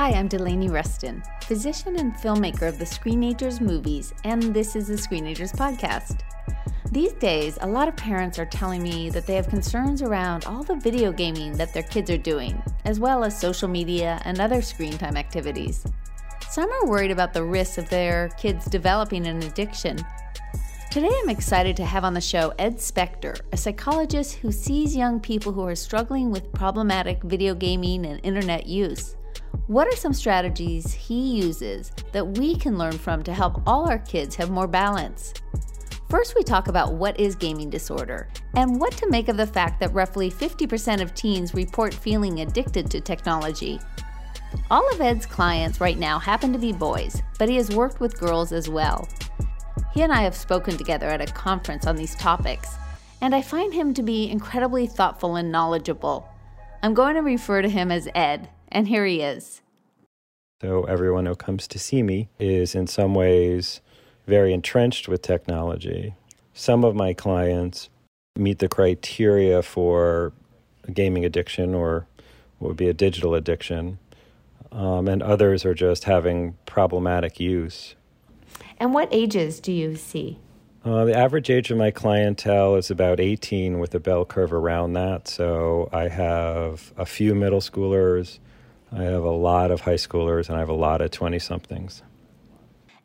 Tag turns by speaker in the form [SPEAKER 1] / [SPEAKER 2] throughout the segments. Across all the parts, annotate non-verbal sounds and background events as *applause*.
[SPEAKER 1] Hi, I'm Delaney Ruston, physician and filmmaker of the Screenagers movies, and this is the Screenagers podcast. These days, a lot of parents are telling me that they have concerns around all the video gaming that their kids are doing, as well as social media and other screen time activities. Some are worried about the risks of their kids developing an addiction. Today, I'm excited to have on the show Ed Spector, a psychologist who sees young people who are struggling with problematic video gaming and internet use. What are some strategies he uses that we can learn from to help all our kids have more balance? First, we talk about what is gaming disorder and what to make of the fact that roughly 50% of teens report feeling addicted to technology. All of Ed's clients right now happen to be boys, but he has worked with girls as well. He and I have spoken together at a conference on these topics, and I find him to be incredibly thoughtful and knowledgeable. I'm going to refer to him as Ed, and here he is.
[SPEAKER 2] So, everyone who comes to see me is in some ways very entrenched with technology. Some of my clients meet the criteria for a gaming addiction or what would be a digital addiction, um, and others are just having problematic use.
[SPEAKER 1] And what ages do you see?
[SPEAKER 2] Uh, the average age of my clientele is about 18 with a bell curve around that. So I have a few middle schoolers, I have a lot of high schoolers, and I have a lot of 20 somethings.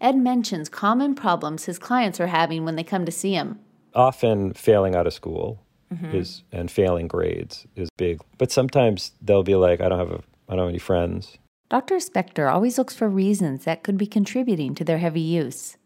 [SPEAKER 1] Ed mentions common problems his clients are having when they come to see him.
[SPEAKER 2] Often failing out of school mm-hmm. is and failing grades is big. But sometimes they'll be like, I don't have a, I don't have any friends.
[SPEAKER 1] Dr. Spector always looks for reasons that could be contributing to their heavy use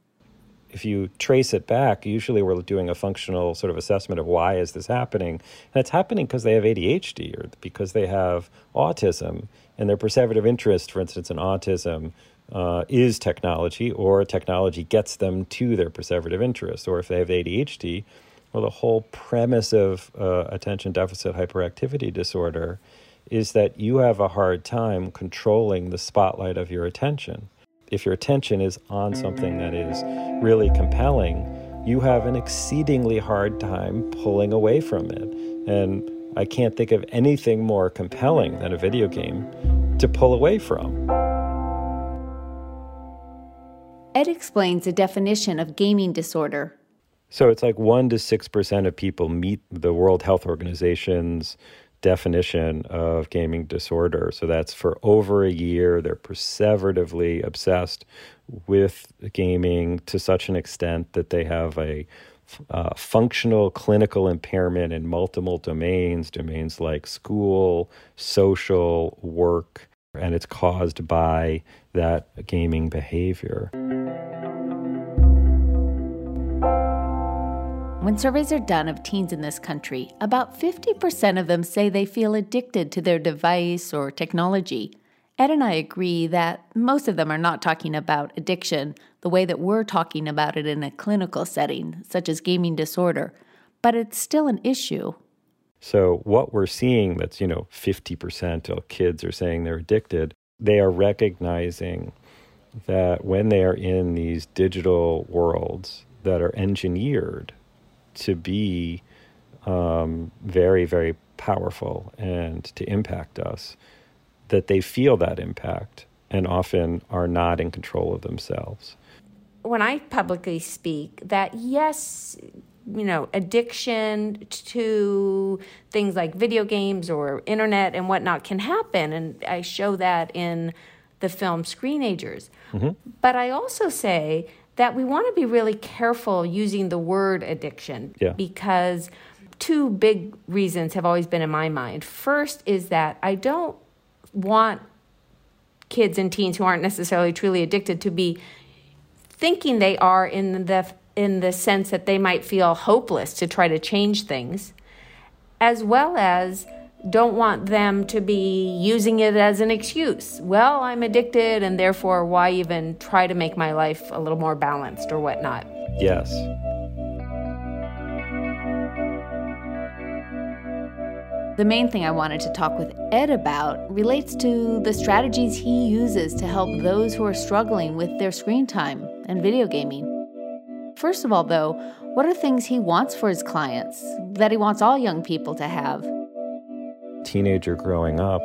[SPEAKER 2] if you trace it back, usually we're doing a functional sort of assessment of why is this happening. And it's happening because they have ADHD or because they have autism. And their perseverative interest, for instance, in autism, uh, is technology, or technology gets them to their perseverative interest. Or if they have ADHD, well, the whole premise of uh, attention deficit hyperactivity disorder is that you have a hard time controlling the spotlight of your attention if your attention is on something that is really compelling, you have an exceedingly hard time pulling away from it. And I can't think of anything more compelling than a video game to pull away from.
[SPEAKER 1] Ed explains the definition of gaming disorder.
[SPEAKER 2] So it's like 1 to 6% of people meet the World Health Organization's definition of gaming disorder. So that's for over a year. They're perseveratively obsessed with gaming to such an extent that they have a uh, functional clinical impairment in multiple domains, domains like school, social, work, and it's caused by that gaming behavior.
[SPEAKER 1] When surveys are done of teens in this country, about 50% of them say they feel addicted to their device or technology. Ed and I agree that most of them are not talking about addiction the way that we're talking about it in a clinical setting, such as gaming disorder, but it's still an issue.
[SPEAKER 2] So, what we're seeing that's, you know, 50% of kids are saying they're addicted, they are recognizing that when they are in these digital worlds that are engineered to be um, very, very powerful and to impact us, that they feel that impact and often are not in control of themselves.
[SPEAKER 3] When I publicly speak, that yes, you know, addiction to things like video games or internet and whatnot can happen. And I show that in the film Screenagers. Mm-hmm. But I also say that we want to be really careful using the word addiction
[SPEAKER 2] yeah.
[SPEAKER 3] because two big reasons have always been in my mind. First is that I don't want kids and teens who aren't necessarily truly addicted to be thinking they are in the in the sense that they might feel hopeless to try to change things as well as don't want them to be using it as an excuse. Well, I'm addicted, and therefore, why even try to make my life a little more balanced or whatnot?
[SPEAKER 2] Yes.
[SPEAKER 1] The main thing I wanted to talk with Ed about relates to the strategies he uses to help those who are struggling with their screen time and video gaming. First of all, though, what are things he wants for his clients that he wants all young people to have?
[SPEAKER 2] teenager growing up,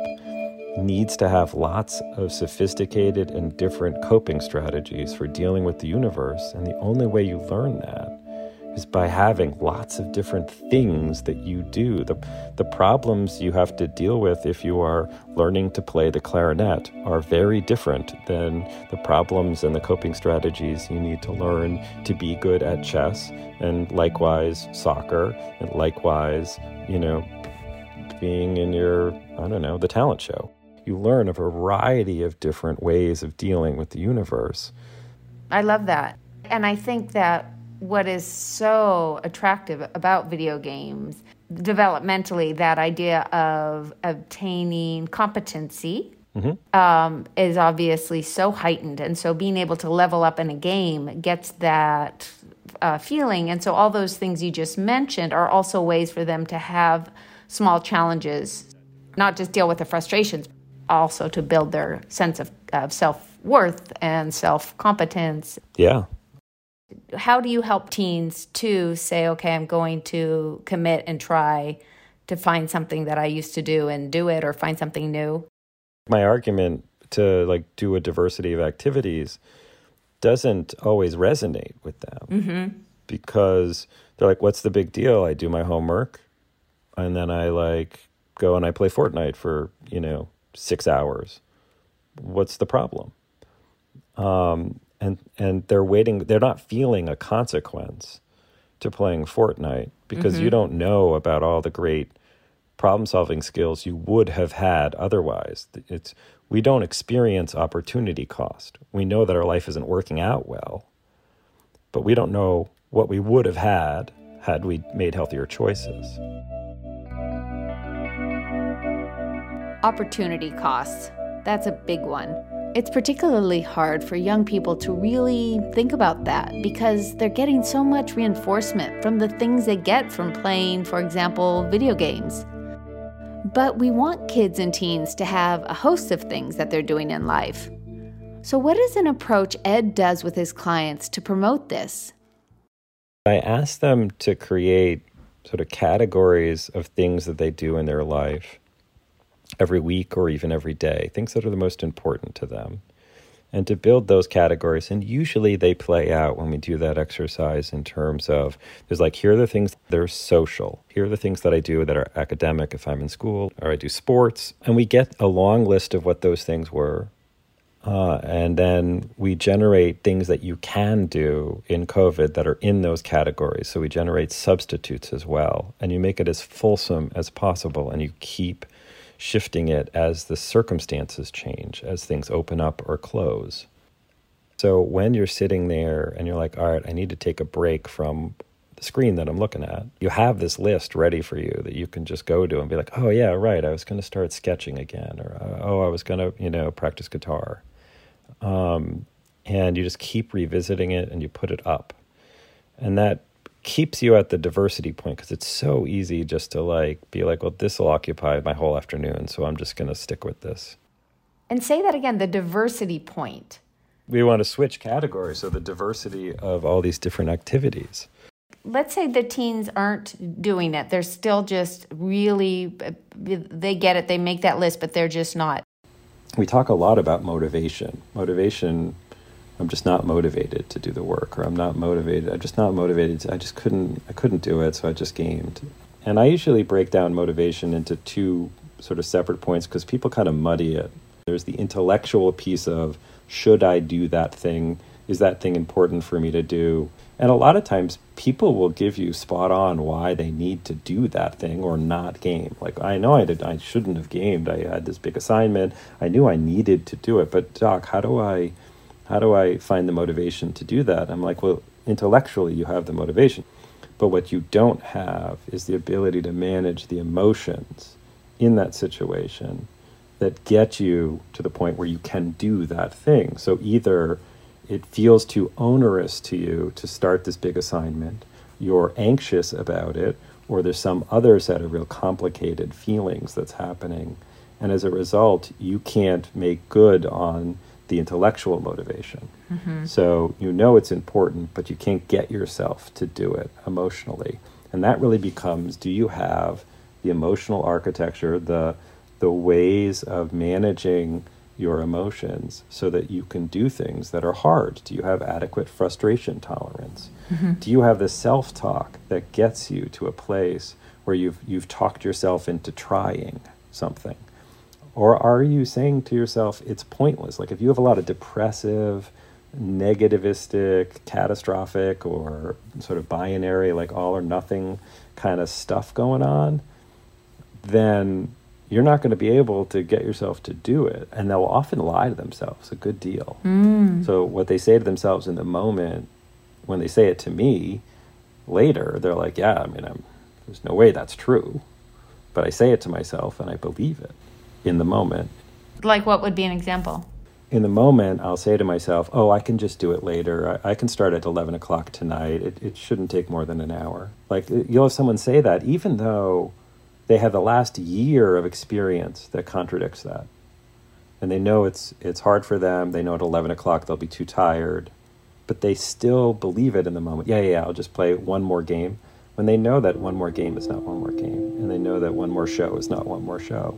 [SPEAKER 2] needs to have lots of sophisticated and different coping strategies for dealing with the universe. And the only way you learn that is by having lots of different things that you do. The, the problems you have to deal with if you are learning to play the clarinet are very different than the problems and the coping strategies you need to learn to be good at chess, and likewise soccer, and likewise, you know, being in your, I don't know, the talent show. You learn a variety of different ways of dealing with the universe.
[SPEAKER 3] I love that. And I think that what is so attractive about video games developmentally that idea of obtaining competency mm-hmm. um, is obviously so heightened. And so being able to level up in a game gets that uh, feeling. And so all those things you just mentioned are also ways for them to have small challenges not just deal with the frustrations also to build their sense of, of self-worth and self-competence.
[SPEAKER 2] Yeah
[SPEAKER 3] how do you help teens to say, okay, I'm going to commit and try to find something that I used to do and do it or find something new?
[SPEAKER 2] My argument to like do a diversity of activities doesn't always resonate with them mm-hmm. because they're like, what's the big deal? I do my homework and then I like go and I play Fortnite for, you know, six hours. What's the problem? Um, and and they're waiting they're not feeling a consequence to playing Fortnite because mm-hmm. you don't know about all the great problem solving skills you would have had otherwise. It's we don't experience opportunity cost. We know that our life isn't working out well but we don't know what we would have had had we made healthier choices.
[SPEAKER 1] Opportunity costs. That's a big one it's particularly hard for young people to really think about that because they're getting so much reinforcement from the things they get from playing, for example, video games. But we want kids and teens to have a host of things that they're doing in life. So, what is an approach Ed does with his clients to promote this?
[SPEAKER 2] I ask them to create sort of categories of things that they do in their life every week or even every day, things that are the most important to them. And to build those categories, and usually they play out when we do that exercise in terms of there's like, here are the things that are social. Here are the things that I do that are academic if I'm in school, or I do sports. And we get a long list of what those things were. Uh, and then we generate things that you can do in COVID that are in those categories. So we generate substitutes as well. And you make it as fulsome as possible, and you keep shifting it as the circumstances change, as things open up or close. So when you're sitting there and you're like, all right, I need to take a break from the screen that I'm looking at, you have this list ready for you that you can just go to and be like, oh, yeah, right, I was going to start sketching again, or oh, I was going to, you know, practice guitar. Um, and you just keep revisiting it and you put it up. And that keeps you at the diversity point because it's so easy just to like be like, well, this will occupy my whole afternoon, so I'm just going to stick with this.
[SPEAKER 3] And say that again, the diversity point.
[SPEAKER 2] We want to switch categories, so the diversity of all these different activities.
[SPEAKER 3] Let's say the teens aren't doing it. They're still just really, they get it, they make that list, but they're just not.
[SPEAKER 2] We talk a lot about motivation. Motivation I'm just not motivated to do the work, or I'm not motivated. I'm just not motivated. To, I just couldn't. I couldn't do it, so I just gamed. And I usually break down motivation into two sort of separate points because people kind of muddy it. There's the intellectual piece of should I do that thing? Is that thing important for me to do? And a lot of times people will give you spot on why they need to do that thing or not game. Like I know I did I shouldn't have gamed. I had this big assignment. I knew I needed to do it, but doc, how do I how do I find the motivation to do that? I'm like, well, intellectually, you have the motivation. But what you don't have is the ability to manage the emotions in that situation that get you to the point where you can do that thing. So either it feels too onerous to you to start this big assignment, you're anxious about it, or there's some other set of real complicated feelings that's happening. And as a result, you can't make good on the intellectual motivation. Mm-hmm. So you know it's important, but you can't get yourself to do it emotionally. And that really becomes do you have the emotional architecture, the the ways of managing your emotions so that you can do things that are hard? Do you have adequate frustration tolerance? Mm-hmm. Do you have the self talk that gets you to a place where you've, you've talked yourself into trying something? Or are you saying to yourself, it's pointless? Like if you have a lot of depressive, negativistic, catastrophic, or sort of binary, like all or nothing kind of stuff going on, then you're not going to be able to get yourself to do it. And they'll often lie to themselves a good deal. Mm. So, what they say to themselves in the moment, when they say it to me later, they're like, yeah, I mean, I'm, there's no way that's true. But I say it to myself and I believe it in the moment.
[SPEAKER 3] Like, what would be an example?
[SPEAKER 2] In the moment, I'll say to myself, oh, I can just do it later. I, I can start at 11 o'clock tonight. It, it shouldn't take more than an hour. Like, you'll have someone say that, even though they have the last year of experience that contradicts that. And they know it's, it's hard for them. They know at 11 o'clock they'll be too tired, but they still believe it in the moment. Yeah, yeah, yeah, I'll just play one more game. When they know that one more game is not one more game, and they know that one more show is not one more show.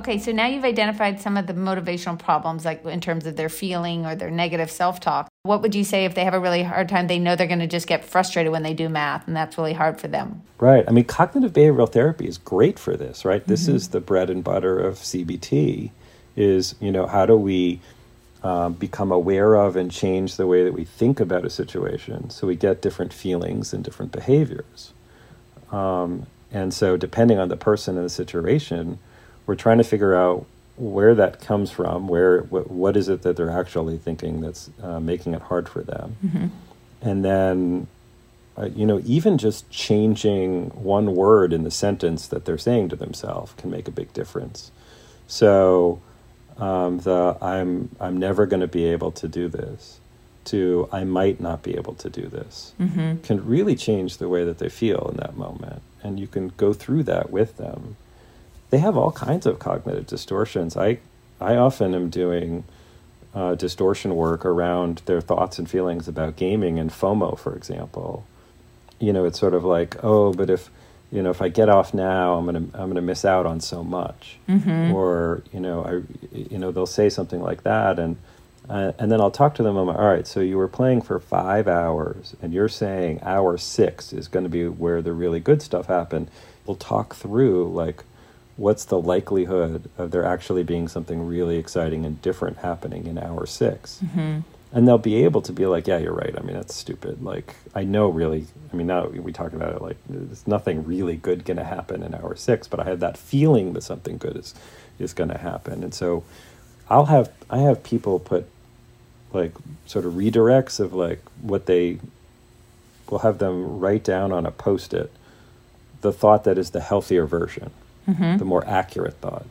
[SPEAKER 3] Okay, so now you've identified some of the motivational problems, like in terms of their feeling or their negative self talk. What would you say if they have a really hard time? They know they're going to just get frustrated when they do math, and that's really hard for them.
[SPEAKER 2] Right. I mean, cognitive behavioral therapy is great for this, right? This mm-hmm. is the bread and butter of CBT. Is you know how do we um, become aware of and change the way that we think about a situation, so we get different feelings and different behaviors. Um, and so, depending on the person and the situation we're trying to figure out where that comes from, where what, what is it that they're actually thinking that's uh, making it hard for them, mm-hmm. and then uh, you know even just changing one word in the sentence that they're saying to themselves can make a big difference. So um, the I'm I'm never going to be able to do this to I might not be able to do this mm-hmm. can really change the way that they feel in that moment, and you can go through that with them they have all kinds of cognitive distortions. I, I often am doing uh, distortion work around their thoughts and feelings about gaming and FOMO, for example. You know, it's sort of like, oh, but if you know, if I get off now, I'm gonna I'm gonna miss out on so much. Mm-hmm. Or you know, I you know they'll say something like that, and uh, and then I'll talk to them. I'm like, all right, so you were playing for five hours, and you're saying hour six is going to be where the really good stuff happened. We'll talk through like what's the likelihood of there actually being something really exciting and different happening in hour 6 mm-hmm. And they'll be able to be like, yeah, you're right. I mean, that's stupid. Like, I know really, I mean, now we talk about it like there's nothing really good going to happen in hour six, but I had that feeling that something good is, is going to happen. And so I'll have, I have people put like sort of redirects of like what they will have them write down on a post it the thought that is the healthier version mm-hmm. the more accurate thought.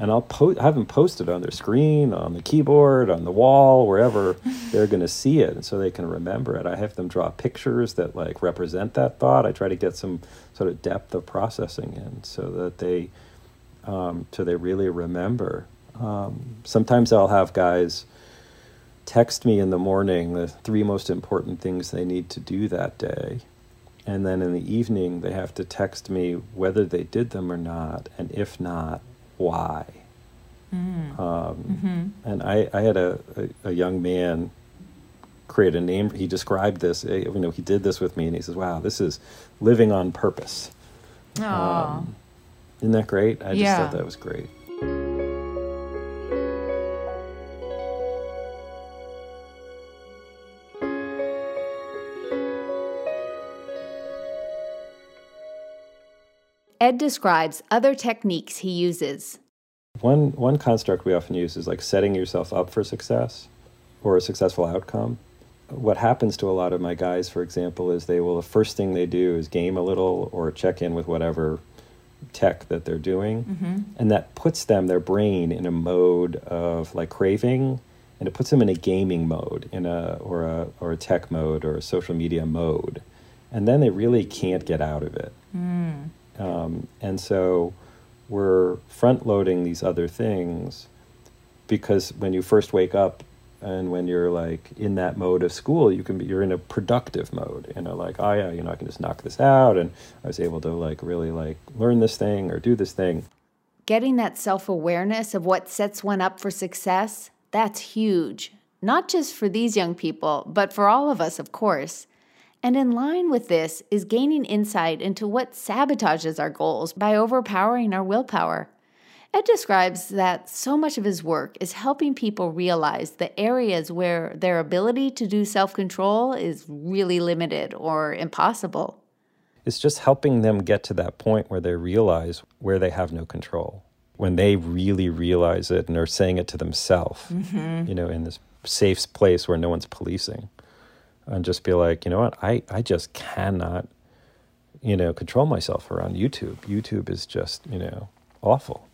[SPEAKER 2] And I'll po- have them posted on their screen, on the keyboard, on the wall, wherever *laughs* they're going to see it, and so they can remember it. I have them draw pictures that like represent that thought. I try to get some sort of depth of processing in, so that they, um, so they really remember. Um, sometimes I'll have guys text me in the morning the three most important things they need to do that day and then in the evening they have to text me whether they did them or not, and if not, why. Mm. Um, mm-hmm. And I, I had a, a, a, young man create a name. He described this. Eh, you know, he did this with me, and he says, "Wow, this is living on purpose." Um, isn't that great? I just yeah. thought that was great.
[SPEAKER 1] Ed describes other techniques he uses.
[SPEAKER 2] One, one construct we often use is like setting yourself up for success or a successful outcome. What happens to a lot of my guys, for example, is they will, the first thing they do is game a little or check in with whatever tech that they're doing. Mm-hmm. And that puts them, their brain, in a mode of like craving and it puts them in a gaming mode in a or a or a tech mode or a social media mode and then they really can't get out of it mm. Um, and so we're front loading these other things because when you first wake up And when you're like in that mode of school, you can be you're in a productive mode. You know, like oh yeah, you know I can just knock this out, and I was able to like really like learn this thing or do this thing.
[SPEAKER 1] Getting that self awareness of what sets one up for success, that's huge. Not just for these young people, but for all of us, of course. And in line with this is gaining insight into what sabotages our goals by overpowering our willpower. Ed describes that so much of his work is helping people realize the areas where their ability to do self control is really limited or impossible.
[SPEAKER 2] It's just helping them get to that point where they realize where they have no control. When they really realize it and are saying it to themselves, mm-hmm. you know, in this safe place where no one's policing, and just be like, you know what, I, I just cannot, you know, control myself around YouTube. YouTube is just, you know, awful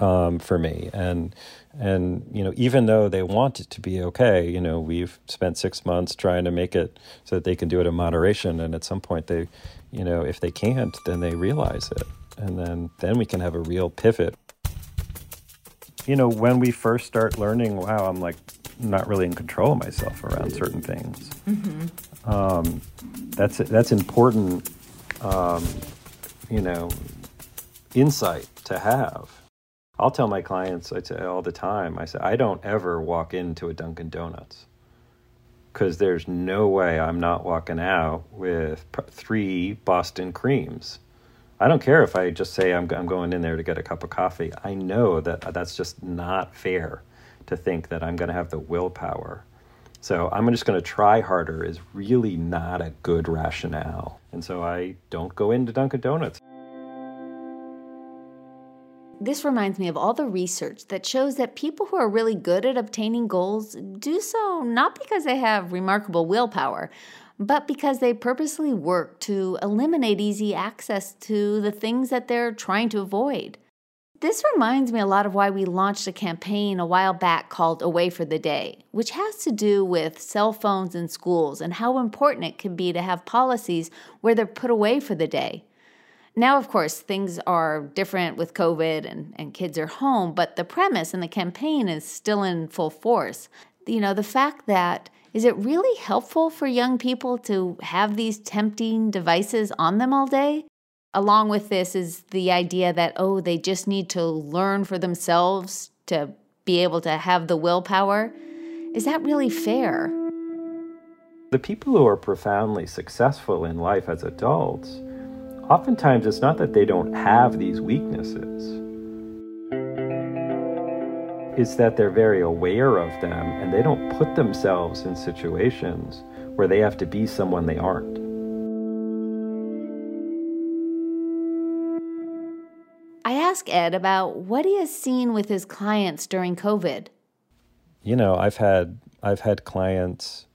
[SPEAKER 2] um, for me. And and you know, even though they want it to be okay, you know, we've spent six months trying to make it so that they can do it in moderation. And at some point, they, you know, if they can't, then they realize it, and then then we can have a real pivot. You know, when we first start learning, wow, I'm like not really in control of myself around certain things. Mm-hmm. Um, that's that's important. Um, you know, insight to have I'll tell my clients I say all the time. I say I don't ever walk into a Dunkin' Donuts because there's no way I'm not walking out with three Boston creams. I don't care if I just say I'm, I'm going in there to get a cup of coffee. I know that that's just not fair to think that I'm going to have the willpower. So I'm just going to try harder is really not a good rationale. And so I don't go into Dunkin' Donuts.
[SPEAKER 1] This reminds me of all the research that shows that people who are really good at obtaining goals do so not because they have remarkable willpower, but because they purposely work to eliminate easy access to the things that they're trying to avoid. This reminds me a lot of why we launched a campaign a while back called Away for the Day, which has to do with cell phones in schools and how important it can be to have policies where they're put away for the day. Now, of course, things are different with COVID and, and kids are home, but the premise and the campaign is still in full force. You know, the fact that is it really helpful for young people to have these tempting devices on them all day? Along with this is the idea that, oh, they just need to learn for themselves to be able to have the willpower. Is that really fair?
[SPEAKER 2] The people who are profoundly successful in life as adults oftentimes it's not that they don't have these weaknesses, it's that they're very aware of them and they don't put themselves in situations where they have to be someone they aren't.
[SPEAKER 1] Ask Ed about what he has seen with his clients during COVID.
[SPEAKER 2] You know, I've had I've had clients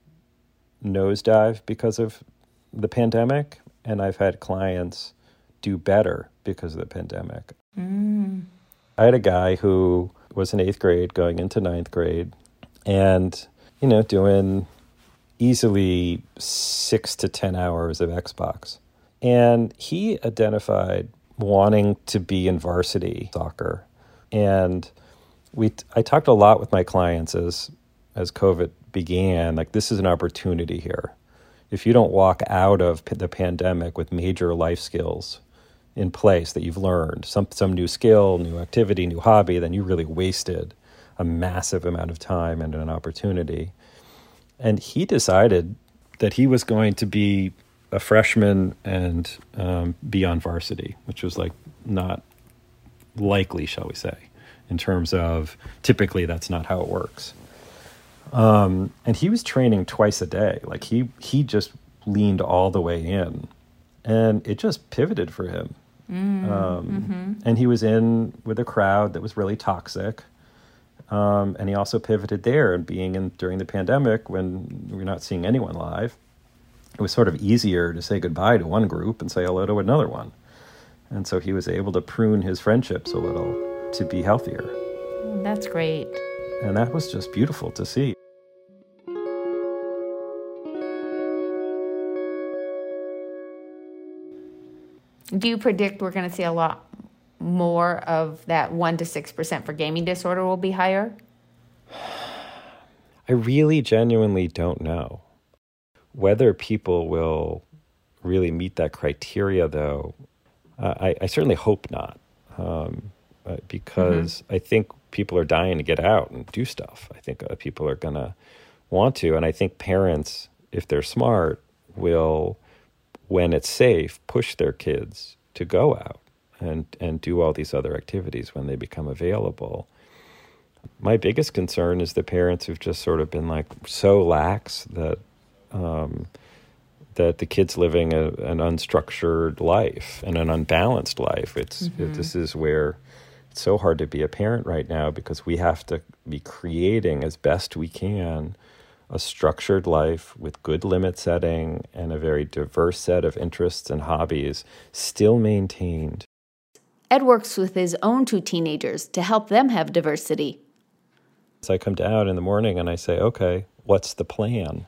[SPEAKER 2] nosedive because of the pandemic and I've had clients do better because of the pandemic. Mm. I had a guy who was in eighth grade going into ninth grade and, you know, doing easily six to 10 hours of Xbox. And he identified wanting to be in varsity soccer. And we, I talked a lot with my clients as, as COVID began, like, this is an opportunity here if you don't walk out of the pandemic with major life skills in place that you've learned, some some new skill, new activity, new hobby, then you really wasted a massive amount of time and an opportunity. And he decided that he was going to be a freshman and um, be on varsity, which was like not likely, shall we say, in terms of typically that's not how it works. Um, and he was training twice a day. Like he he just leaned all the way in, and it just pivoted for him. Mm, um, mm-hmm. And he was in with a crowd that was really toxic. Um, and he also pivoted there and being in during the pandemic when we're not seeing anyone live. It was sort of easier to say goodbye to one group and say hello to another one. And so he was able to prune his friendships a little to be healthier.
[SPEAKER 3] Mm, that's great.
[SPEAKER 2] And that was just beautiful to see.
[SPEAKER 3] Do you predict we're going to see a lot more of that 1 to 6% for gaming disorder will be higher? *sighs*
[SPEAKER 2] I really genuinely don't know. Whether people will really meet that criteria, though, uh, I, I, certainly hope not, um, uh, because mm-hmm. I think people are dying to get out and do stuff. I think uh, people are going to want to. And I think parents, if they're smart, will, when it's safe, push their kids to go out and, and do all these other activities when they become available. My biggest concern is the parents who've just sort of been like so lax that um, that the kid's living a, an unstructured life and an unbalanced life. It's mm-hmm. it, this is where it's so hard to be a parent right now because we have to be creating as best we can a structured life with good limit setting and a very diverse set of interests and hobbies, still maintained.
[SPEAKER 1] Ed works with his own two teenagers to help them have diversity.
[SPEAKER 2] So I come down in the morning and I say, okay, what's the plan?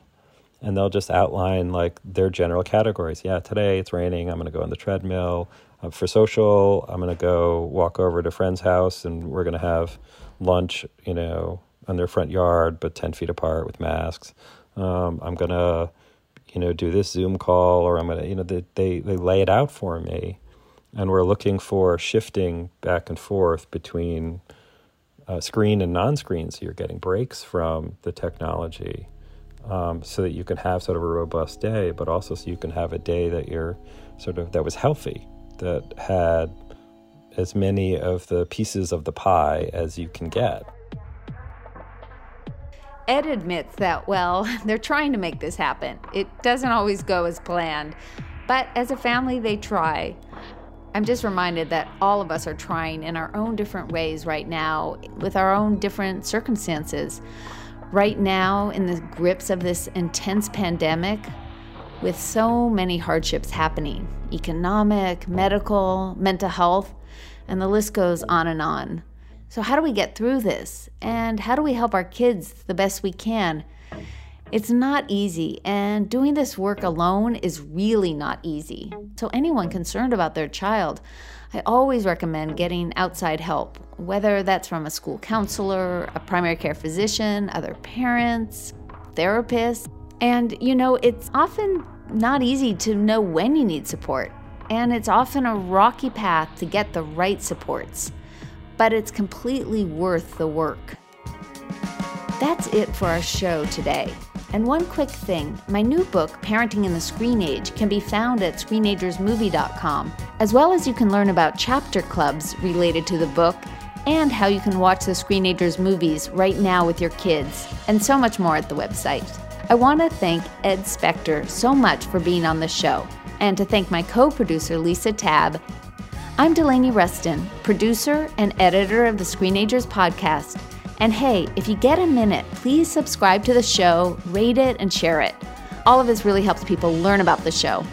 [SPEAKER 2] And they'll just outline like their general categories. Yeah, today it's raining. I'm going to go on the treadmill. Uh, for social, I'm going to go walk over to friend's house and we're going to have lunch, you know, on their front yard, but 10 feet apart with masks. Um, I'm going to, you know, do this Zoom call or I'm going to, you know, they, they, they lay it out for me. And we're looking for shifting back and forth between uh, screen and non screen. So you're getting breaks from the technology um, so that you can have sort of a robust day, but also so you can have a day that you're sort of, that was healthy, that had as many of the pieces of the pie as you can get.
[SPEAKER 1] Ed admits that, well, *laughs* they're trying to make this happen. It doesn't always go as planned, but as a family, they try. I'm just reminded that all of us are trying in our own different ways right now with our own different circumstances. Right now, in the grips of this intense pandemic, with so many hardships happening economic, medical, mental health, and the list goes on and on. So, how do we get through this? And how do we help our kids the best we can? It's not easy, and doing this work alone is really not easy. So, anyone concerned about their child, I always recommend getting outside help, whether that's from a school counselor, a primary care physician, other parents, therapists. And you know, it's often not easy to know when you need support, and it's often a rocky path to get the right supports but it's completely worth the work. That's it for our show today. And one quick thing my new book, Parenting in the Screen Age, can be found at screenagersmovie.com, as well as you can learn about chapter clubs related to the book and how you can watch the Screenagers movies right now with your kids, and so much more at the website. I want to thank Ed Spector so much for being on the show, and to thank my co producer Lisa Tabb I'm Delaney Ruston, producer and editor of the Screenagers podcast. And hey, if you get a minute, please subscribe to the show, rate it, and share it. All of this really helps people learn about the show.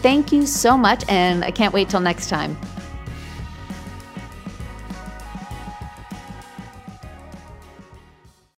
[SPEAKER 1] Thank you so much, and I can't wait till next time.